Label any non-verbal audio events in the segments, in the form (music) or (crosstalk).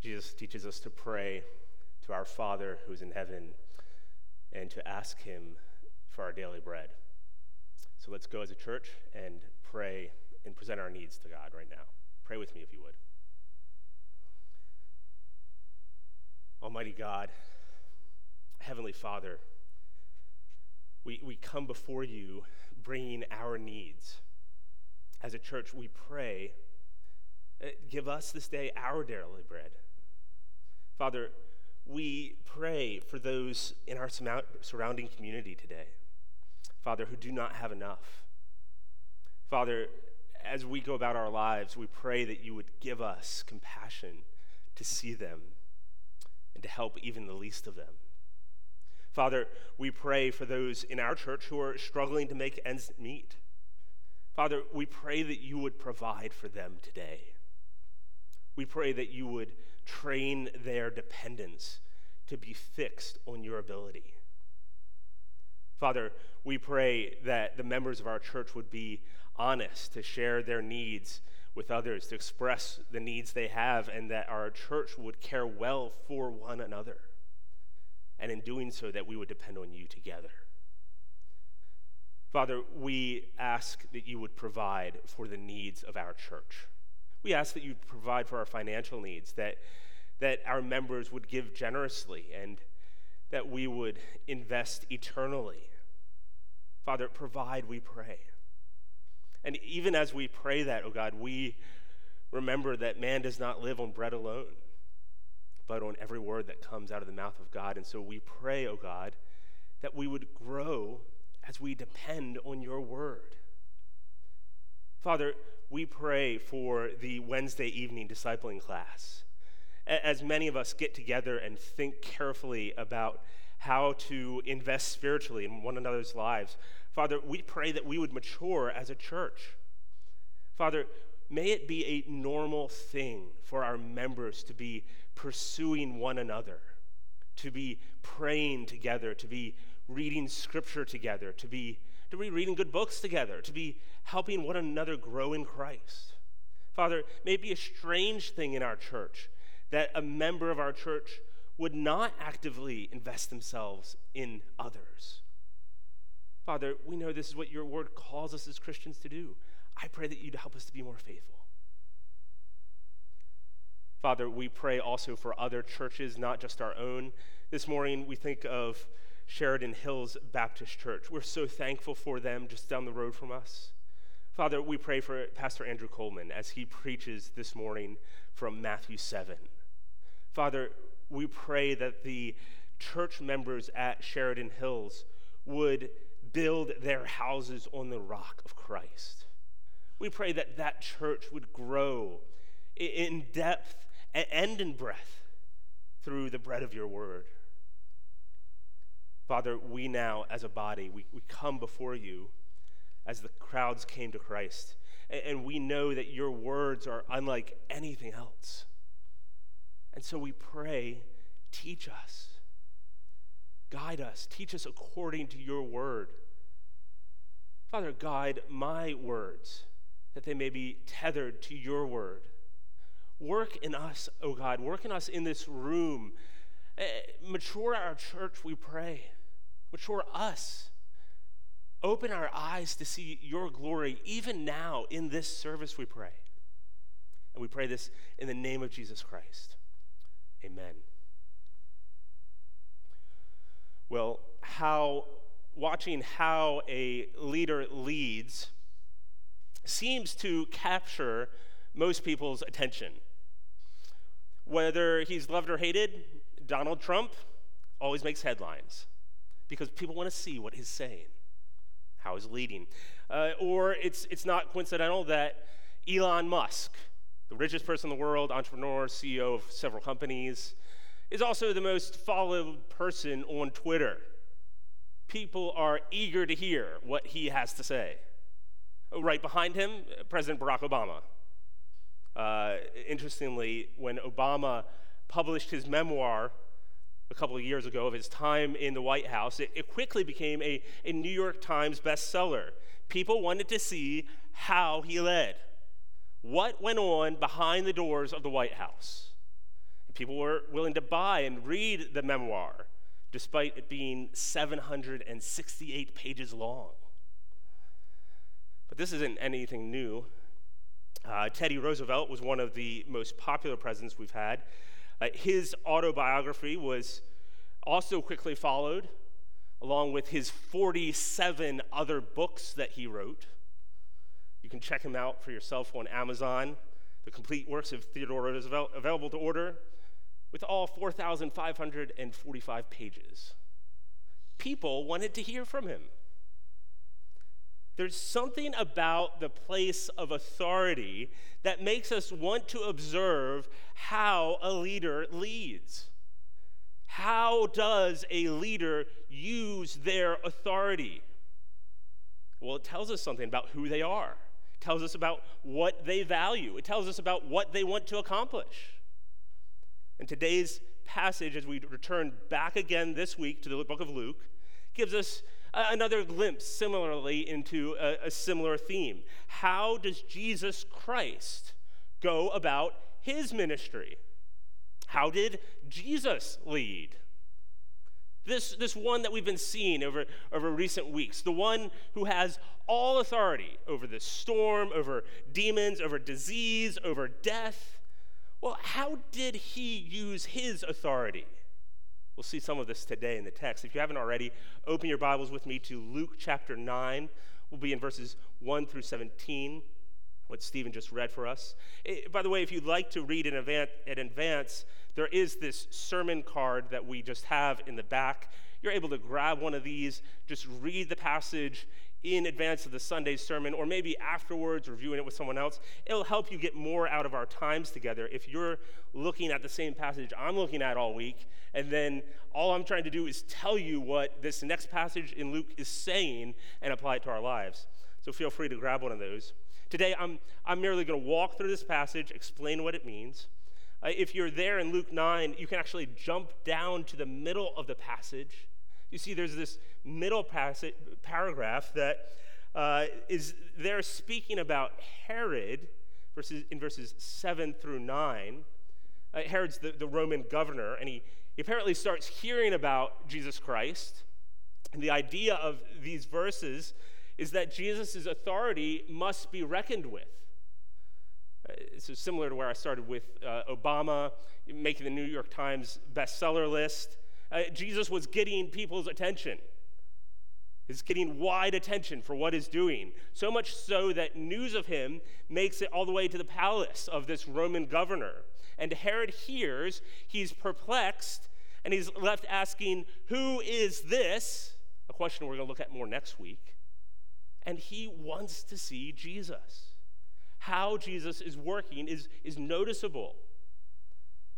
Jesus teaches us to pray to our Father who is in heaven and to ask Him for our daily bread. So let's go as a church and pray and present our needs to God right now. Pray with me if you would. Almighty God, Heavenly Father, we, we come before you bringing our needs. As a church, we pray, uh, give us this day our daily bread. Father, we pray for those in our surrounding community today, Father, who do not have enough. Father, as we go about our lives, we pray that you would give us compassion to see them and to help even the least of them. Father, we pray for those in our church who are struggling to make ends meet. Father, we pray that you would provide for them today. We pray that you would train their dependence to be fixed on your ability. Father, we pray that the members of our church would be honest to share their needs with others, to express the needs they have, and that our church would care well for one another. And in doing so, that we would depend on you together. Father, we ask that you would provide for the needs of our church. We ask that you provide for our financial needs, that, that our members would give generously, and that we would invest eternally. Father, provide, we pray. And even as we pray that, oh God, we remember that man does not live on bread alone, but on every word that comes out of the mouth of God. And so we pray, oh God, that we would grow as we depend on your word. Father, we pray for the Wednesday evening discipling class. As many of us get together and think carefully about how to invest spiritually in one another's lives, Father, we pray that we would mature as a church. Father, may it be a normal thing for our members to be pursuing one another, to be praying together, to be reading scripture together, to be, to be reading good books together, to be helping one another grow in Christ. Father, may be a strange thing in our church that a member of our church would not actively invest themselves in others. Father, we know this is what your word calls us as Christians to do. I pray that you'd help us to be more faithful. Father, we pray also for other churches, not just our own. This morning, we think of Sheridan Hills Baptist Church. We're so thankful for them just down the road from us. Father, we pray for Pastor Andrew Coleman as he preaches this morning from Matthew 7. Father, we pray that the church members at Sheridan Hills would build their houses on the rock of Christ. We pray that that church would grow in depth and in breadth through the bread of your word. Father, we now, as a body, we, we come before you as the crowds came to Christ, and, and we know that your words are unlike anything else. And so we pray, teach us. Guide us. Teach us according to your word. Father, guide my words that they may be tethered to your word. Work in us, oh God, work in us in this room. Mature our church, we pray. Mature us. Open our eyes to see your glory even now in this service, we pray. And we pray this in the name of Jesus Christ. Amen. Well, how watching how a leader leads seems to capture most people's attention. Whether he's loved or hated, Donald Trump always makes headlines because people want to see what he's saying, how he's leading. Uh, or it's, it's not coincidental that Elon Musk, the richest person in the world, entrepreneur, CEO of several companies, is also the most followed person on Twitter. People are eager to hear what he has to say. Right behind him, President Barack Obama. Uh, interestingly, when Obama published his memoir a couple of years ago of his time in the White House, it, it quickly became a, a New York Times bestseller. People wanted to see how he led, what went on behind the doors of the White House. People were willing to buy and read the memoir, despite it being 768 pages long. But this isn't anything new. Uh, Teddy Roosevelt was one of the most popular presidents we've had. Uh, his autobiography was also quickly followed, along with his 47 other books that he wrote. You can check him out for yourself on Amazon. The complete works of Theodore Roosevelt available to order with all 4,545 pages. People wanted to hear from him. There's something about the place of authority that makes us want to observe how a leader leads. How does a leader use their authority? Well, it tells us something about who they are. It tells us about what they value. It tells us about what they want to accomplish. And today's passage, as we return back again this week to the book of Luke, gives us another glimpse similarly into a, a similar theme. How does Jesus Christ go about his ministry? How did Jesus lead? This, this one that we've been seeing over, over recent weeks, the one who has all authority over the storm, over demons, over disease, over death, well, how did he use his authority? We'll see some of this today in the text. If you haven't already, open your Bibles with me to Luke chapter 9. We'll be in verses 1 through 17, what Stephen just read for us. It, eh, by the way, if you'd like to read in in advance, there is this sermon card that we just have in the back. You're able to grab one of these, just read the passage in advance of the Sunday sermon, or maybe afterwards, reviewing it with someone else. It'll help you get more out of our times together if you're looking at the same passage I'm looking at all week, and then all I'm trying to do is tell you what this next passage in Luke is saying and apply it to our lives. So feel free to grab one of those. Today, I'm, I'm merely going to walk through this passage, explain what it means. Uh, if you're there in Luke 9, you can actually jump down to the middle of the passage you see, there's this middle passage, paragraph that uh, is there speaking about Herod verses, in verses 7 through 9. Uh, Herod's the, the Roman governor, and he, he apparently starts hearing about Jesus Christ. And the idea of these verses is that Jesus' authority must be reckoned with. Uh, this similar to where I started with uh, Obama making the New York Times bestseller list. Uh, Jesus was getting people's attention. He's getting wide attention for what he's doing. So much so that news of him makes it all the way to the palace of this Roman governor. And Herod hears, he's perplexed, and he's left asking, Who is this? A question we're going to look at more next week. And he wants to see Jesus. How Jesus is working is, is noticeable.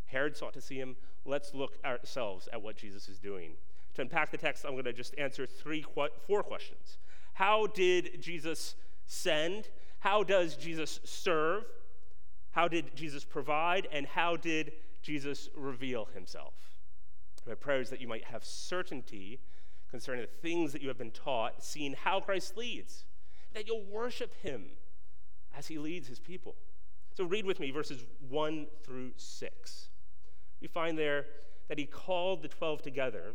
Herod sought to see him let's look ourselves at what Jesus is doing. To unpack the text, I'm going to just answer three, four questions. How did Jesus send? How does Jesus serve? How did Jesus provide? And how did Jesus reveal himself? My prayer is that you might have certainty concerning the things that you have been taught, seeing how Christ leads, that you'll worship him as he leads his people. So read with me verses 1 through 6 we find there that he called the 12 together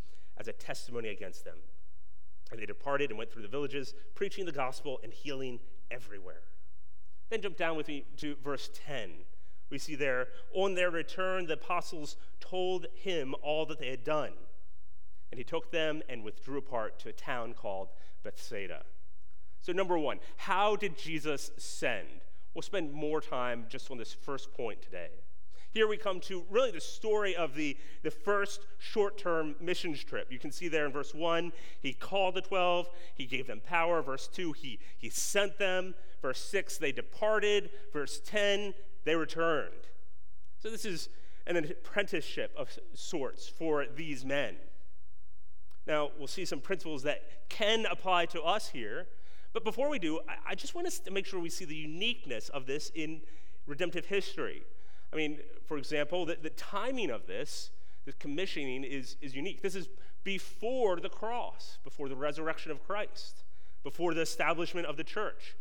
as a testimony against them. And they departed and went through the villages, preaching the gospel and healing everywhere. Then jump down with me to verse 10. We see there, on their return, the apostles told him all that they had done. And he took them and withdrew apart to a town called Bethsaida. So, number one, how did Jesus send? We'll spend more time just on this first point today. Here we come to really the story of the, the first short term missions trip. You can see there in verse 1, he called the 12, he gave them power. Verse 2, he, he sent them. Verse 6, they departed. Verse 10, they returned. So, this is an apprenticeship of sorts for these men. Now, we'll see some principles that can apply to us here. But before we do, I, just want us to make sure we see the uniqueness of this in redemptive history. I mean, for example, the, the timing of this, the commissioning, is, is unique. This is before the cross, before the resurrection of Christ, before the establishment of the church.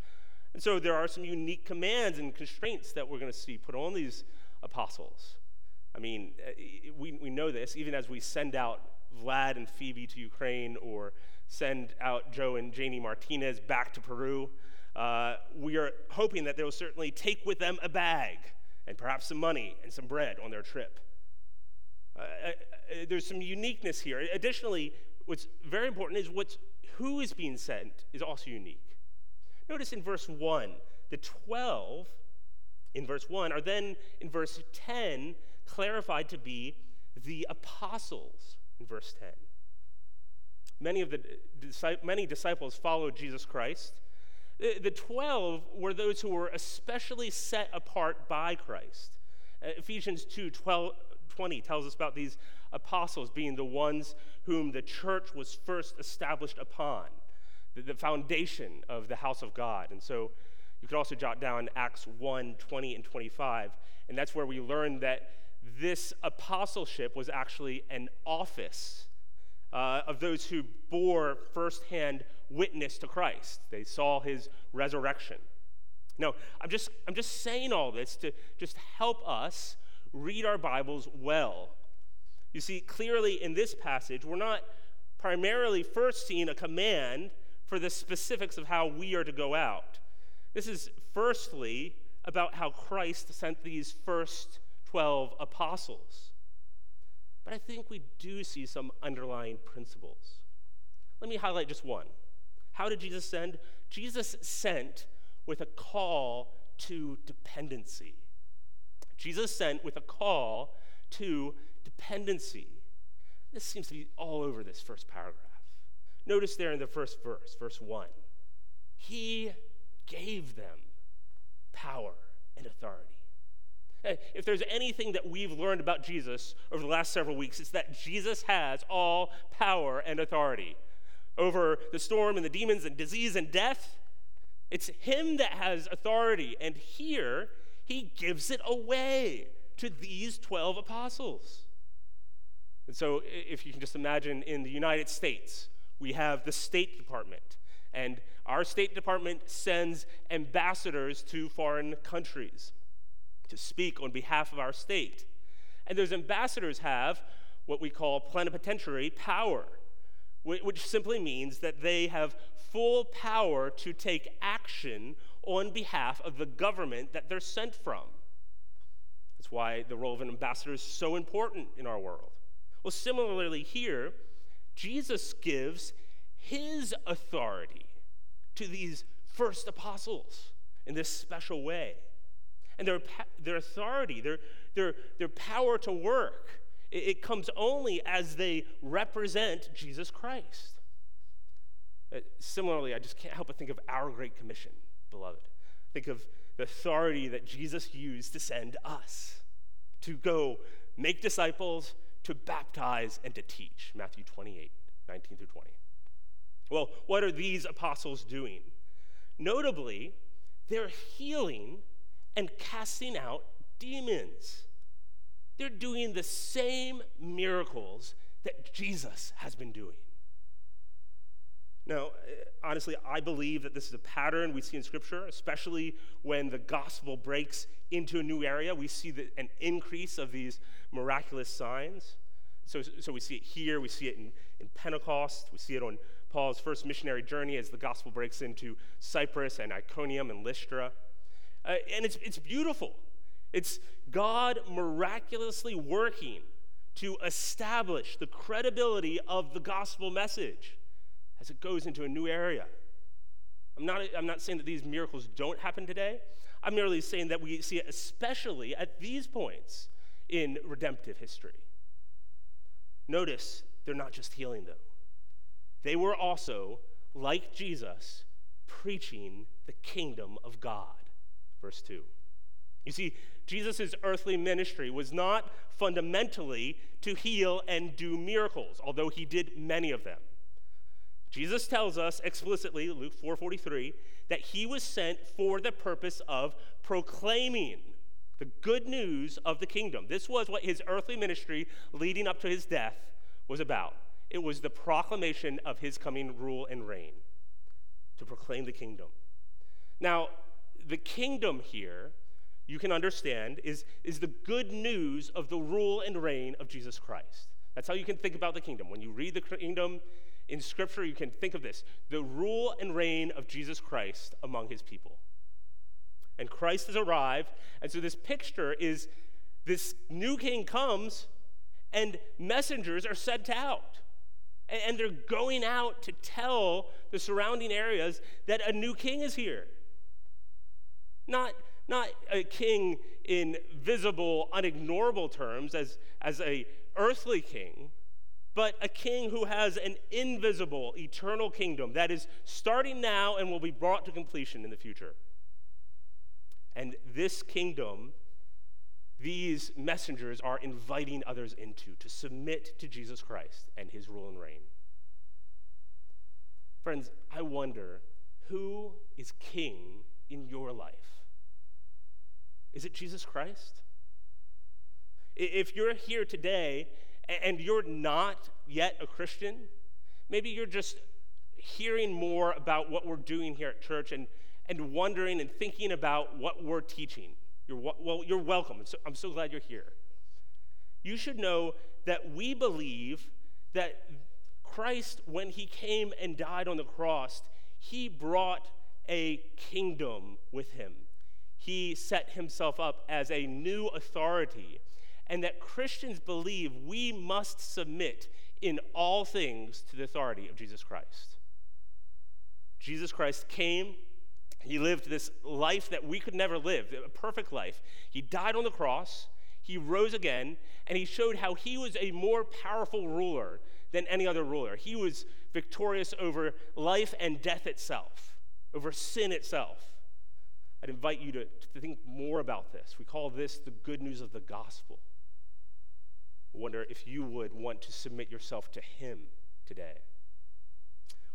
And so there are some unique commands and constraints that we're going to see put on these apostles. I mean, eh, we, we know this even as we send out Vlad and Phoebe to Ukraine or send out Joe and Janie Martinez back to Peru. Uh, we are hoping that they will certainly take with them a bag and perhaps some money and some bread on their trip. Uh, uh, there's some uniqueness here. Additionally, what's very important is what's, who is being sent is also unique. Notice in verse 1, the 12 in verse 1 are then in verse 10 clarified to be the apostles in verse 10. Many of the many disciples followed Jesus Christ. The 12 were those who were especially set apart by Christ. Uh, Ephesians 2 12, 20 tells us about these apostles being the ones whom the church was first established upon, the, the foundation of the house of God. And so you could also jot down Acts 1 20 and 25, and that's where we learn that this apostleship was actually an office uh, of those who bore firsthand witness to Christ. They saw his resurrection. Now, I'm just, I'm just saying all this to just help us read our Bibles well. You see, clearly in this passage, we're not primarily first seeing a command for the specifics of how we are to go out. This is firstly about how Christ sent these first 12 apostles. But I think we do see some underlying principles. Let me highlight just one. How did Jesus send? Jesus sent with a call to dependency. Jesus sent with a call to dependency. This seems to be all over this first paragraph. Notice there in the first verse, verse 1, he gave them power and authority. If there's anything that we've learned about Jesus over the last several weeks, it's that Jesus has all power and authority over the storm and the demons and disease and death. It's Him that has authority. And here, He gives it away to these 12 apostles. And so, if you can just imagine in the United States, we have the State Department. And our State Department sends ambassadors to foreign countries to speak on behalf of our state. And those ambassadors have what we call plenipotentiary power, which simply means that they have full power to take action on behalf of the government that they're sent from. That's why the role of an ambassador is so important in our world. Well, similarly, here, Jesus gives his authority to these first apostles in this special way and their, their authority, their, their, their power to work, it, comes only as they represent Jesus Christ. Uh, similarly, I just can't help but think of our Great Commission, beloved. Think of the authority that Jesus used to send us to go make disciples, to baptize, and to teach. Matthew 28, 19 through 20. Well, what are these apostles doing? Notably, they're healing and casting out demons. They're doing the same miracles that Jesus has been doing. Now, eh, honestly, I believe that this is a pattern we see in Scripture, especially when the gospel breaks into a new area. We see the, an increase of these miraculous signs. So, so we see it here, we see it in, in Pentecost, we see it on Paul's first missionary journey as the gospel breaks into Cyprus and Iconium and Lystra. Uh, and it's, it's beautiful. It's God miraculously working to establish the credibility of the gospel message as it goes into a new area. I'm not, I'm not saying that these miracles don't happen today. I'm merely saying that we see it especially at these points in redemptive history. Notice they're not just healing, though, they were also, like Jesus, preaching the kingdom of God verse 2. You see, Jesus' earthly ministry was not fundamentally to heal and do miracles, although he did many of them. Jesus tells us explicitly, Luke 4:43, that he was sent for the purpose of proclaiming the good news of the kingdom. This was what his earthly ministry leading up to his death was about. It was the proclamation of his coming rule and reign to proclaim the kingdom. Now, the kingdom here, you can understand, is, is the good news of the rule and reign of Jesus Christ. That's how you can think about the kingdom. When you read the kingdom in Scripture, you can think of this the rule and reign of Jesus Christ among his people. And Christ has arrived, and so this picture is this new king comes, and messengers are sent out. And they're going out to tell the surrounding areas that a new king is here. Not, not a king in visible, unignorable terms as, as a earthly king, but a king who has an invisible, eternal kingdom that is starting now and will be brought to completion in the future. And this kingdom, these messengers are inviting others into to submit to Jesus Christ and his rule and reign. Friends, I wonder who is king in your life? Is it Jesus Christ? If you're here today and you're not yet a Christian, maybe you're just hearing more about what we're doing here at church and, and wondering and thinking about what we're teaching. You're, well, you're welcome. I'm so glad you're here. You should know that we believe that Christ, when he came and died on the cross, he brought a kingdom with him. He set himself up as a new authority and that Christians believe we must submit in all things to the authority of Jesus Christ. Jesus Christ came, he lived this life that we could never live, a perfect life. He died on the cross, he rose again, and he showed how he was a more powerful ruler than any other ruler. He was victorious over life and death itself, over sin itself. I'd invite you to, to think more about this. We call this the good news of the gospel. I wonder if you would want to submit yourself to Him today.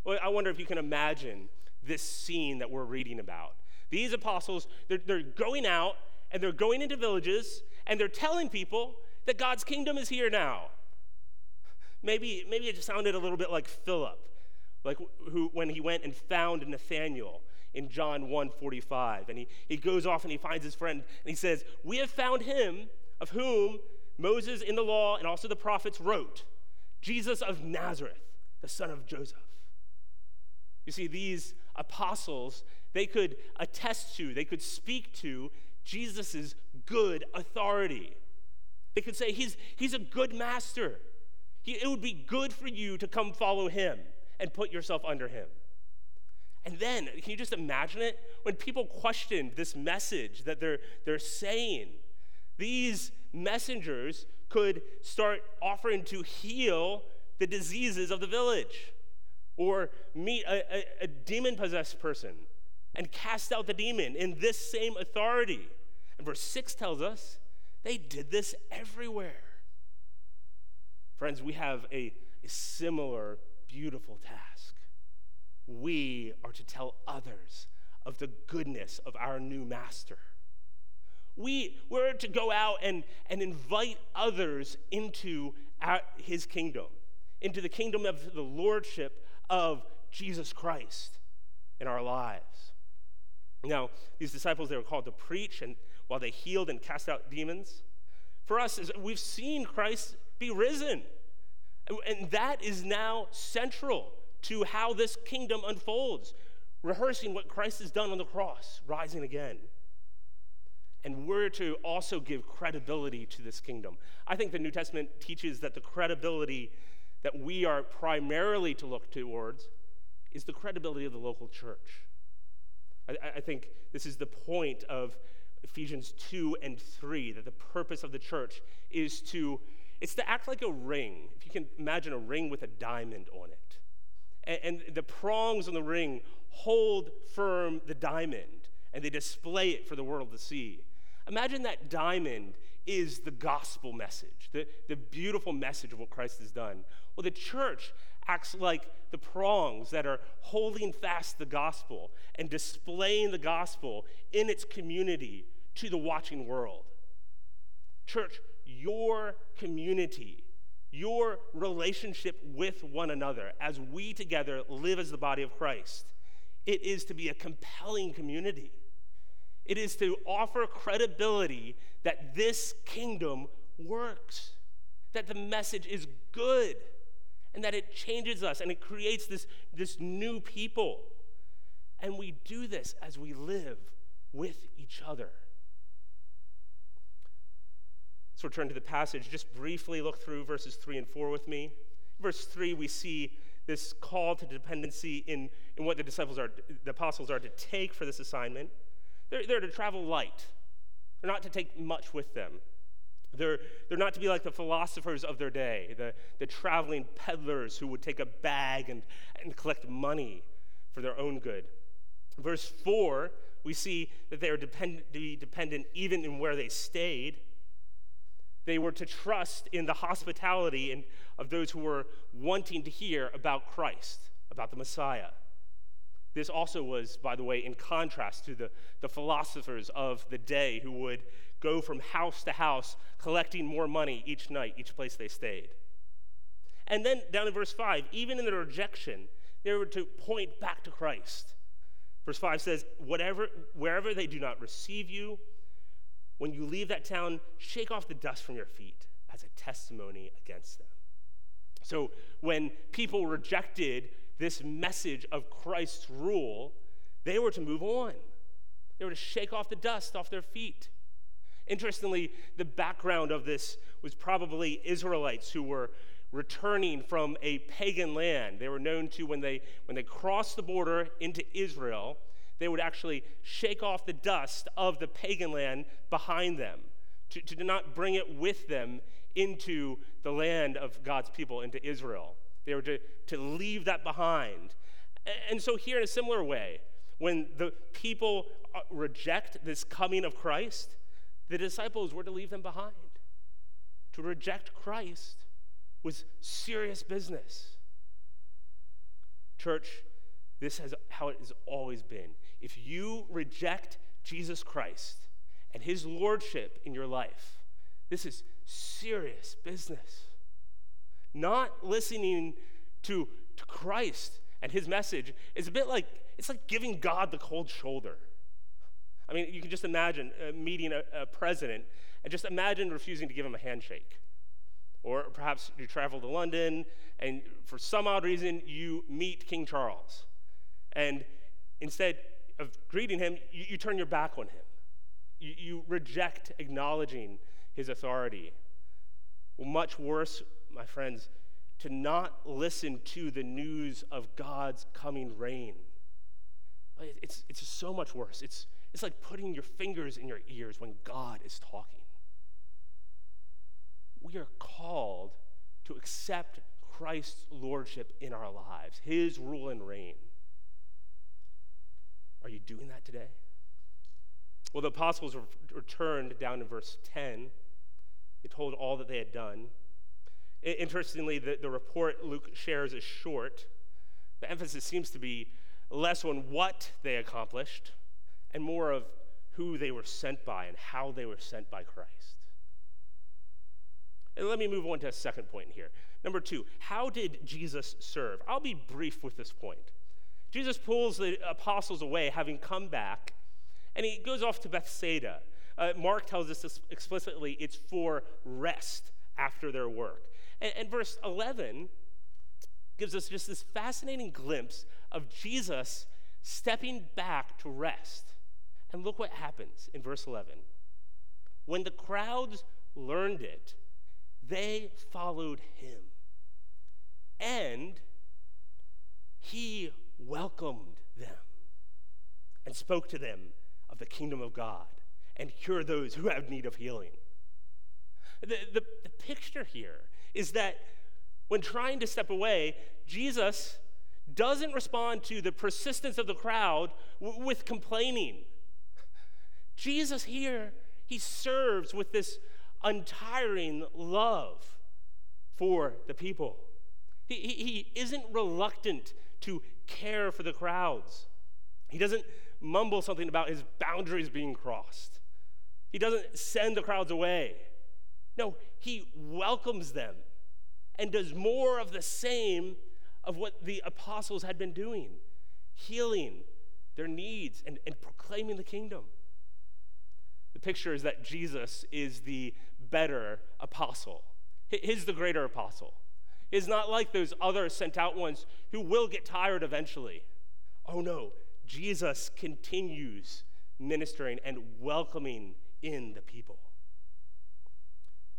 Well, I wonder if you can imagine this scene that we're reading about. These apostles, they're, they're going out and they're going into villages and they're telling people that God's kingdom is here now. Maybe, maybe it sounded a little bit like Philip, like who, when he went and found Nathanael in John 1:45. And he, he goes off and he finds his friend and he says, We have found him of whom Moses in the law and also the prophets wrote Jesus of Nazareth, the son of Joseph. You see, these apostles, they could attest to, they could speak to Jesus' good authority. They could say, He's, he's a good master. He, it would be good for you to come follow him and put yourself under him. And then, can you just imagine it? When people questioned this message that they're, they're saying, these messengers could start offering to heal the diseases of the village or meet a, a, a demon possessed person and cast out the demon in this same authority. And verse 6 tells us they did this everywhere. Friends, we have a, a similar beautiful task. We are to tell others of the goodness of our new master. We, we're to go out and, and invite others into our, his kingdom, into the kingdom of the lordship of Jesus Christ in our lives. Now, these disciples, they were called to preach, and while they healed and cast out demons, for us, we've seen Christ be risen. And that is now central to how this kingdom unfolds, rehearsing what Christ has done on the cross, rising again. And we're to also give credibility to this kingdom. I think the New Testament teaches that the credibility that we are primarily to look towards is the credibility of the local church. I, I, think this is the point of Ephesians 2 and 3, that the purpose of the church is to it's to act like a ring. If you can imagine a ring with a diamond on it. And, and the prongs on the ring hold firm the diamond and they display it for the world to see. Imagine that diamond is the gospel message, the, the beautiful message of what Christ has done. Well, the church acts like the prongs that are holding fast the gospel and displaying the gospel in its community to the watching world. Church, your community, your relationship with one another as we together live as the body of Christ, it is to be a compelling community. It is to offer credibility that this kingdom works, that the message is good, and that it changes us and it creates this, this new people. And we do this as we live with each other. Let's return to the passage. Just briefly look through verses 3 and 4 with me. Verse 3, we see this call to dependency in, in what the disciples are, the apostles are to take for this assignment. They're, they're to travel light, they're not to take much with them. They're, they're not to be like the philosophers of their day, the, the traveling peddlers who would take a bag and, and collect money for their own good. Verse 4, we see that they are dependent, to be dependent even in where they stayed. They were to trust in the hospitality and, of those who were wanting to hear about Christ, about the Messiah. This also was, by the way, in contrast to the, the philosophers of the day who would go from house to house collecting more money each night, each place they stayed. And then down in verse 5, even in their rejection, they were to point back to Christ. Verse 5 says, Whatever, wherever they do not receive you, when you leave that town, shake off the dust from your feet as a testimony against them. So when people rejected this message of Christ's rule, they were to move on. They were to shake off the dust off their feet. Interestingly, the background of this was probably Israelites who were returning from a pagan land. They were known to when they when they crossed the border into Israel, they would actually shake off the dust of the pagan land behind them, to, to not bring it with them into the land of God's people, into Israel. They were to, to leave that behind. And so, here in a similar way, when the people uh, reject this coming of Christ, the disciples were to leave them behind. To reject Christ was serious business. Church, this is how it has always been. If you reject Jesus Christ and his lordship in your life, this is serious business. Not listening to, to Christ and his message is a bit like it's like giving God the cold shoulder. I mean, you can just imagine uh, meeting a, a president and just imagine refusing to give him a handshake. Or perhaps you travel to London and for some odd reason you meet King Charles. And instead of greeting him, you, you turn your back on him. You, you reject acknowledging his authority. Well, much worse, my friends, to not listen to the news of God's coming reign. It's, it's so much worse. It's, it's like putting your fingers in your ears when God is talking. We are called to accept Christ's lordship in our lives, his rule and reign. Are you doing that today? Well, the apostles returned down in verse 10. They told all that they had done. Interestingly, the, the report Luke shares is short. The emphasis seems to be less on what they accomplished and more of who they were sent by and how they were sent by Christ. And let me move on to a second point here. Number two, how did Jesus serve? I'll be brief with this point. Jesus pulls the apostles away, having come back, and he goes off to Bethsaida. Uh, Mark tells us explicitly it's for rest after their work. And, and verse 11 gives us just this fascinating glimpse of Jesus stepping back to rest. And look what happens in verse 11. When the crowds learned it, they followed him. And he welcomed them and spoke to them of the kingdom of God and cure those who have need of healing. The, the, the picture here is that when trying to step away, Jesus doesn't respond to the persistence of the crowd w- with complaining. Jesus here he serves with this untiring love for the people. He, he, he isn't reluctant to care for the crowds. He doesn't mumble something about his boundaries being crossed. He doesn't send the crowds away. No, he welcomes them and does more of the same of what the apostles had been doing healing their needs and, and proclaiming the kingdom. The picture is that Jesus is the better apostle, he's the greater apostle. Is not like those other sent out ones who will get tired eventually. Oh no, Jesus continues ministering and welcoming in the people.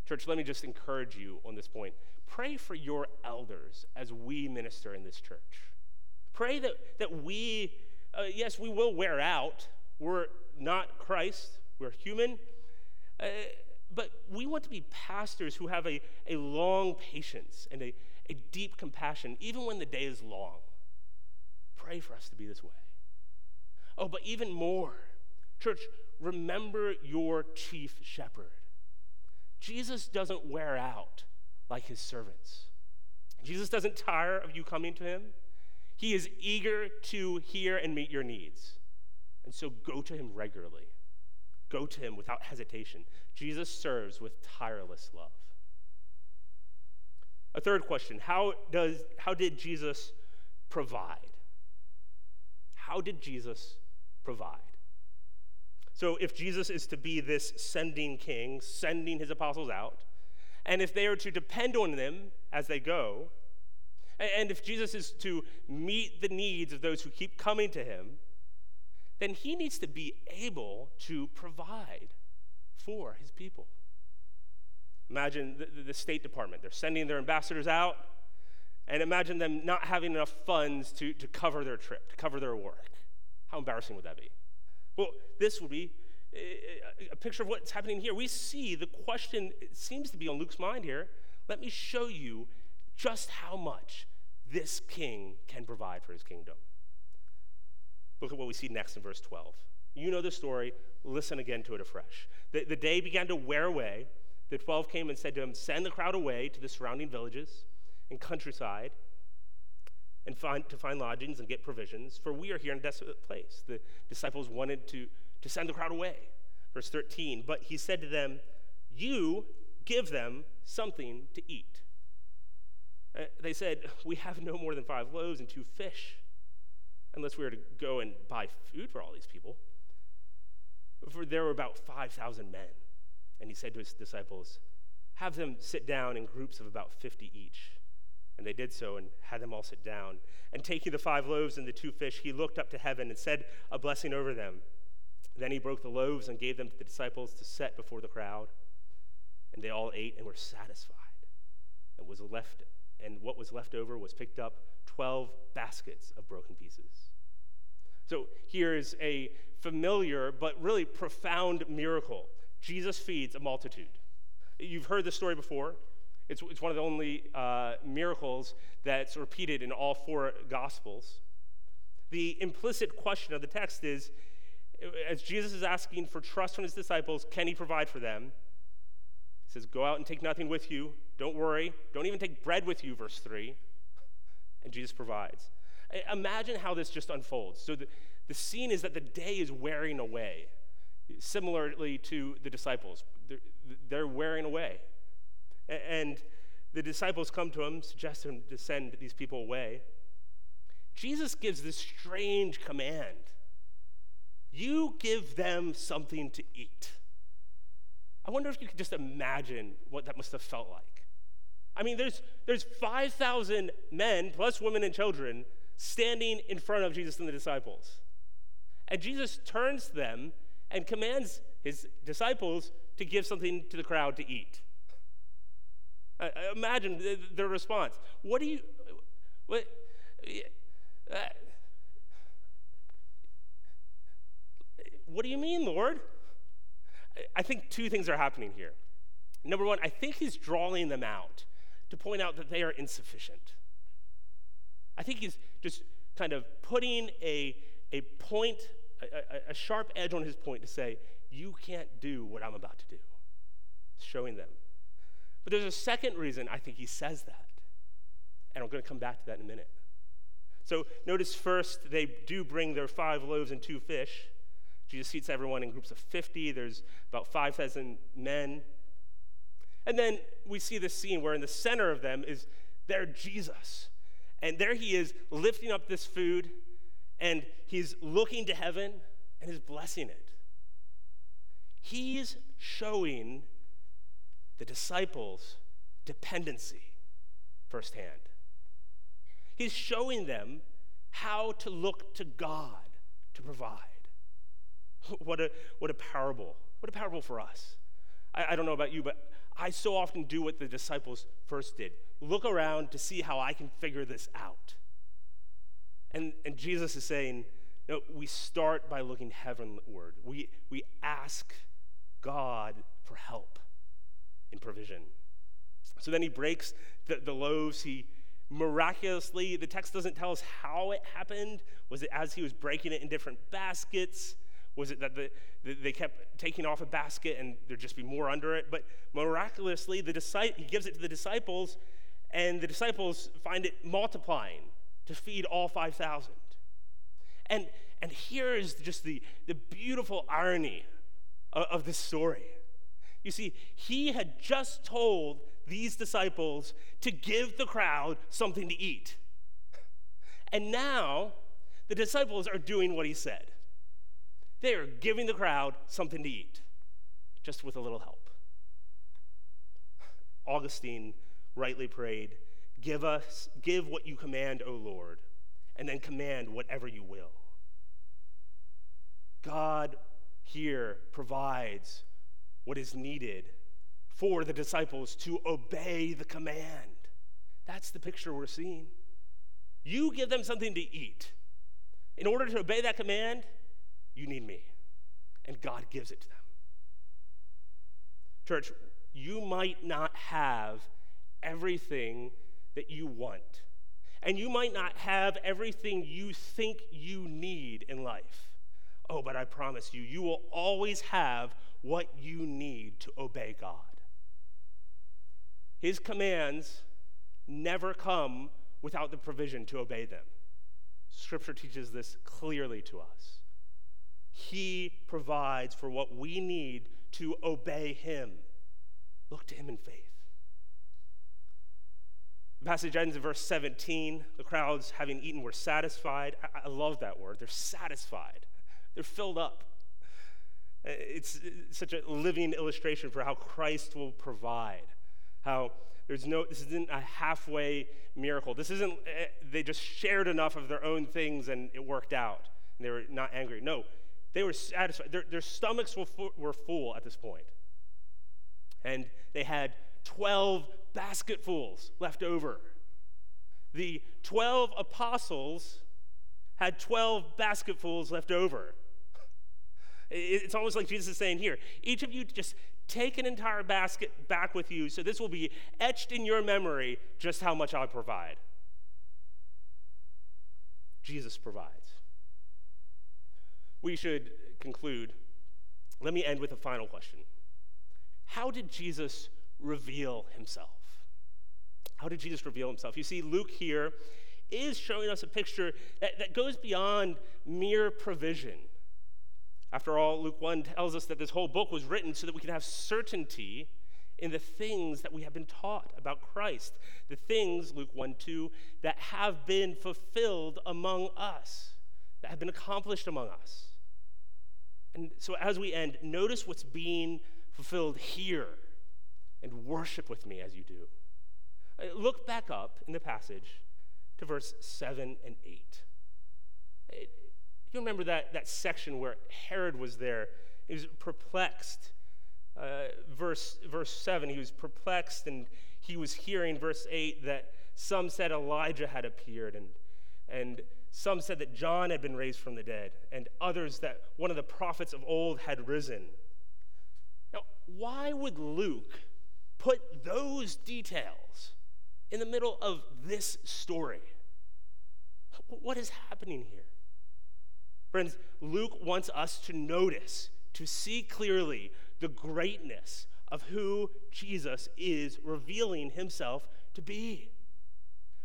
Church, let me just encourage you on this point. Pray for your elders as we minister in this church. Pray that, that we, uh, yes, we will wear out. We're not Christ, we're human. Uh, but we want to be pastors who have a, a long patience and a, a deep compassion, even when the day is long. Pray for us to be this way. Oh, but even more, church, remember your chief shepherd. Jesus doesn't wear out like his servants. Jesus doesn't tire of you coming to him. He is eager to hear and meet your needs. And so go to him regularly. Go to him without hesitation. Jesus serves with tireless love. A third question How, does, how did Jesus provide? How did Jesus provide? So, if Jesus is to be this sending king, sending his apostles out, and if they are to depend on them as they go, and if Jesus is to meet the needs of those who keep coming to him, then he needs to be able to provide for his people. Imagine the, the, State Department, they're sending their ambassadors out, and imagine them not having enough funds to, to cover their trip, to cover their work. How embarrassing would that be? Well, this would be eh, eh, a picture of what's happening here. We see the question seems to be on Luke's mind here. Let me show you just how much this king can provide for his kingdom. Look at what we see next in verse 12. You know the story. Listen again to it afresh. The, the day began to wear away. The 12 came and said to him, Send the crowd away to the surrounding villages and countryside and find, to find lodgings and get provisions, for we are here in a desolate place. The disciples wanted to, to send the crowd away. Verse 13, but he said to them, You give them something to eat. Uh, they said, We have no more than five loaves and two fish, unless we were to go and buy food for all these people. For there were about 5,000 men. And he said to his disciples, Have them sit down in groups of about 50 each. And they did so and had them all sit down. And taking the five loaves and the two fish, he looked up to heaven and said a blessing over them. Then he broke the loaves and gave them to the disciples to set before the crowd. And they all ate and were satisfied. And was left and what was left over was picked up 12 baskets of broken pieces. So here's a familiar but really profound miracle. Jesus feeds a multitude. You've heard this story before. It's, it's one of the only uh, miracles that's repeated in all four Gospels. The implicit question of the text is as Jesus is asking for trust from his disciples, can he provide for them? He says, Go out and take nothing with you. Don't worry. Don't even take bread with you, verse 3. And Jesus provides. Imagine how this just unfolds. So the, the scene is that the day is wearing away, similarly to the disciples. They're, they're wearing away. And the disciples come to him, suggest him to send these people away. Jesus gives this strange command You give them something to eat. I wonder if you could just imagine what that must have felt like. I mean, there's, there's 5,000 men, plus women and children, standing in front of Jesus and the disciples. And Jesus turns to them and commands his disciples to give something to the crowd to eat. Uh, imagine their response. What do you, what, uh, what do you mean, Lord? I think two things are happening here. Number one, I think he's drawing them out to point out that they are insufficient. I think he's just kind of putting a, a point, a, a, sharp edge on his point to say, You can't do what I'm about to do. Showing them. But there's a second reason I think he says that. And I'm going to come back to that in a minute. So notice first, they do bring their five loaves and two fish. Jesus seats everyone in groups of 50. There's about 5,000 men. And then we see this scene where in the center of them is their Jesus. And there he is lifting up this food and he's looking to heaven and is blessing it. He's showing the disciples dependency firsthand. He's showing them how to look to God to provide. (laughs) What a, what a parable. What a parable for us. I, I don't know about you, but I so often do what the disciples first did look around to see how I can figure this out. And, and Jesus is saying, no, we start by looking heavenward. We, we ask God for help in provision. So then he breaks the, the loaves. He miraculously, the text doesn't tell us how it happened. Was it as he was breaking it in different baskets? Was it that the, the, they kept taking off a basket and there'd just be more under it? But miraculously, the he gives it to the disciples, and the disciples find it multiplying to feed all 5,000. And, and here is just the, the beautiful irony of, of this story. You see, he had just told these disciples to give the crowd something to eat. And now the disciples are doing what he said. They are giving the crowd something to eat, just with a little help. Augustine rightly prayed, Give us, give what you command, O Lord, and then command whatever you will. God here provides what is needed for the disciples to obey the command. That's the picture we're seeing. You give them something to eat. In order to obey that command, you need me. And God gives it to them. Church, you might not have everything that you want. And you might not have everything you think you need in life. Oh, but I promise you, you will always have what you need to obey God. His commands never come without the provision to obey them. Scripture teaches this clearly to us. He provides for what we need to obey Him. Look to Him in faith. The passage ends in verse 17. The crowds, having eaten, were satisfied. I, I love that word. They're satisfied, they're filled up. It's such a living illustration for how Christ will provide. How there's no, this isn't a halfway miracle. This isn't, eh, they just shared enough of their own things and it worked out. And they were not angry. No, they were satisfied. Their, their stomachs were, were full at this point. And they had 12 basketfuls left over. The 12 apostles had 12 basketfuls left over. It's almost like Jesus is saying here each of you just take an entire basket back with you, so this will be etched in your memory just how much I provide. Jesus provides. We should conclude. Let me end with a final question How did Jesus reveal himself? How did Jesus reveal himself? You see, Luke here is showing us a picture that, that goes beyond mere provision. After all, Luke 1 tells us that this whole book was written so that we can have certainty in the things that we have been taught about Christ. The things, Luke 1 2, that have been fulfilled among us, that have been accomplished among us. And so as we end, notice what's being fulfilled here and worship with me as you do. Uh, look back up in the passage to verse 7 and 8. It, you remember that, that section where Herod was there? He was perplexed. Uh, verse, verse 7, he was perplexed and he was hearing, verse 8, that some said Elijah had appeared, and, and some said that John had been raised from the dead, and others that one of the prophets of old had risen. Now, why would Luke put those details in the middle of this story? What is happening here? Friends, Luke wants us to notice, to see clearly the greatness of who Jesus is revealing himself to be.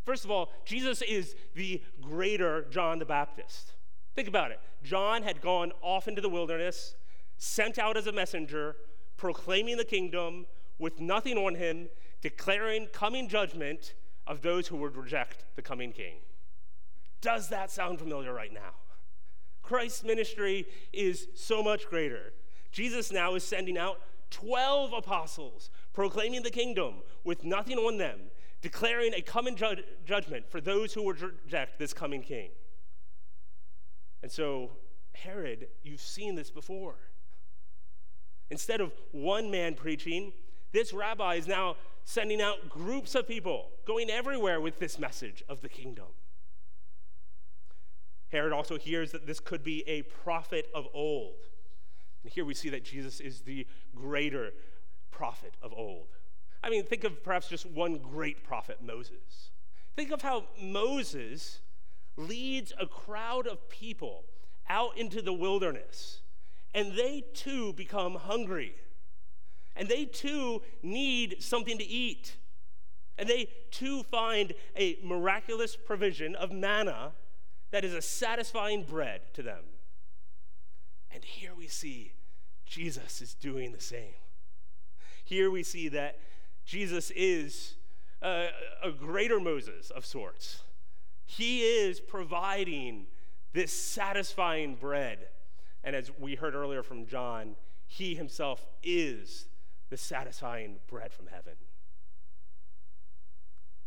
First of all, Jesus is the greater John the Baptist. Think about it. John had gone off into the wilderness, sent out as a messenger, proclaiming the kingdom with nothing on him, declaring coming judgment of those who would reject the coming king. Does that sound familiar right now? Christ's ministry is so much greater. Jesus now is sending out 12 apostles, proclaiming the kingdom with nothing on them, declaring a coming ju- judgment for those who would reject this coming king. And so, Herod, you've seen this before. Instead of one man preaching, this rabbi is now sending out groups of people going everywhere with this message of the kingdom. Herod also hears that this could be a prophet of old. And here we see that Jesus is the greater prophet of old. I mean, think of perhaps just one great prophet, Moses. Think of how Moses leads a crowd of people out into the wilderness, and they too become hungry. And they too need something to eat. And they too find a miraculous provision of manna that is a satisfying bread to them. And here we see Jesus is doing the same. Here we see that Jesus is a, a greater Moses of sorts. He is providing this satisfying bread. And as we heard earlier from John, he himself is the satisfying bread from heaven.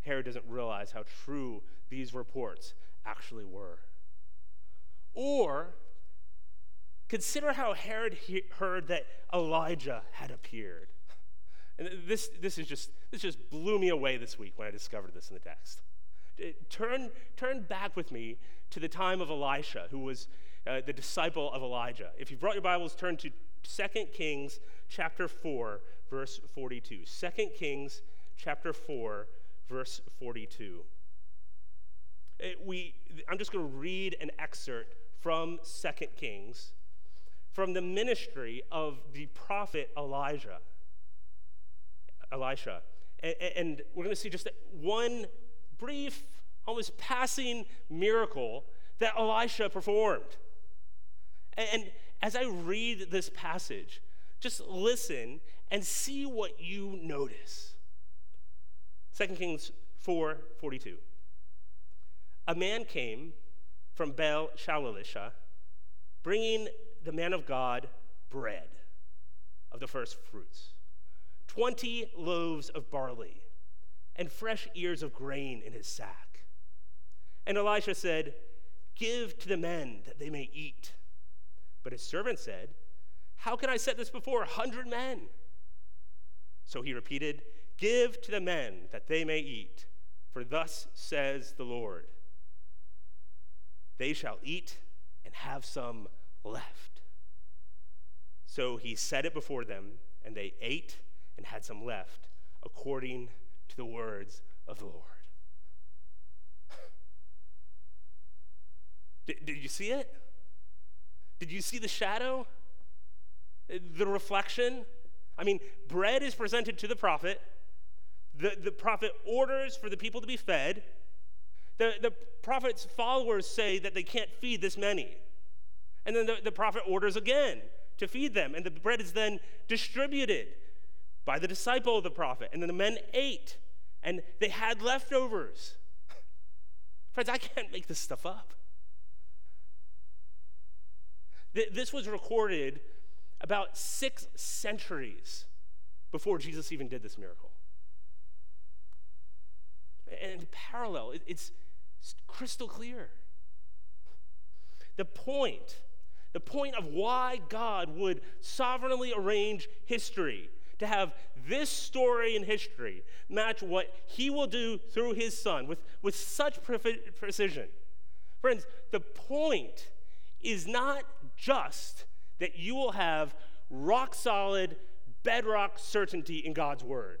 Herod doesn't realize how true these reports actually were. Or consider how Herod he- heard that Elijah had appeared. And this, this, is just, this just blew me away this week when I discovered this in the text. Turn, turn back with me to the time of Elisha, who was uh, the disciple of Elijah. If you've brought your Bibles, turn to 2 Kings chapter 4, verse 42. 2 Kings chapter 4, verse 42. It, we, I'm just going to read an excerpt from 2 Kings from the ministry of the prophet Elijah. Elisha. And, and we're going to see just one brief, almost passing miracle that Elisha performed. And, and as I read this passage, just listen and see what you notice. 2 Kings 4 42. A man came from Baal Shalisha, bringing the man of God bread of the first fruits, 20 loaves of barley, and fresh ears of grain in his sack. And Elisha said, Give to the men that they may eat. But his servant said, How can I set this before a hundred men? So he repeated, Give to the men that they may eat, for thus says the Lord They shall eat and have some left. So he set it before them, and they ate and had some left, according to the words of the Lord. Did, did you see it? Did you see the shadow? The reflection? I mean, bread is presented to the prophet. The, the prophet orders for the people to be fed. The, the prophet's followers say that they can't feed this many. And then the, the prophet orders again to feed them. And the bread is then distributed by the disciple of the prophet. And then the men ate, and they had leftovers. (laughs) Friends, I can't make this stuff up. This was recorded about six centuries before Jesus even did this miracle. And parallel, it's crystal clear. The point, the point of why God would sovereignly arrange history to have this story in history match what he will do through his son with, with such precision. Friends, the point is not just that you will have rock solid, bedrock certainty in God's word.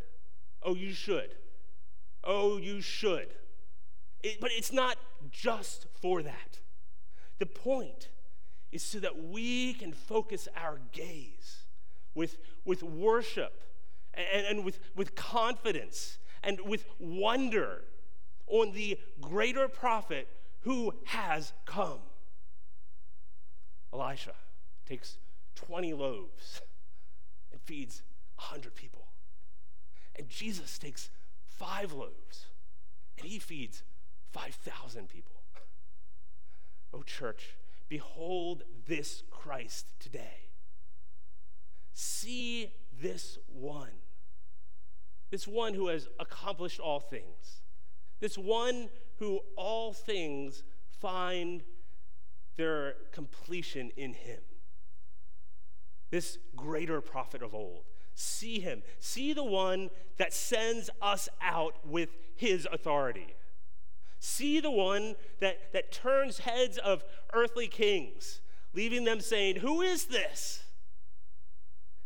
Oh, you should. Oh, you should. It, but it's not just for that. The point is so that we can focus our gaze with, with worship and, and with, with confidence and with wonder on the greater prophet who has come. Elisha takes 20 loaves and feeds 100 people. And Jesus takes five loaves and he feeds 5,000 people. Oh, church, behold this Christ today. See this one. This one who has accomplished all things. This one who all things find their completion in him. This greater prophet of old. See him. See the one that sends us out with his authority. See the one that, that turns heads of earthly kings, leaving them saying, Who is this?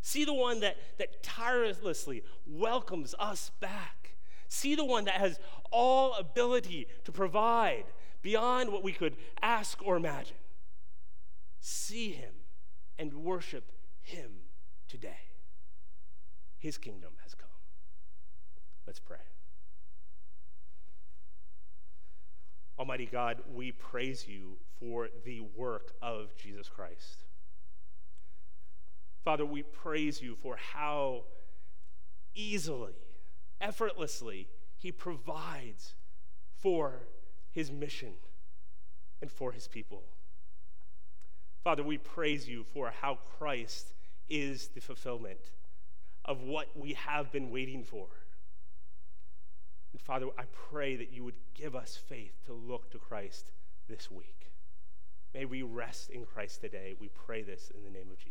See the one that, that tirelessly welcomes us back. See the one that has all ability to provide beyond what we could ask or imagine. See him and worship him today. His kingdom has come. Let's pray. Almighty God, we praise you for the work of Jesus Christ. Father, we praise you for how easily, effortlessly, he provides for his mission and for his people. Father, we praise you for how Christ is the fulfillment of what we have been waiting for. And Father, I pray that you would give us faith to look to Christ this week. May we rest in Christ today. We pray this in the name of Jesus.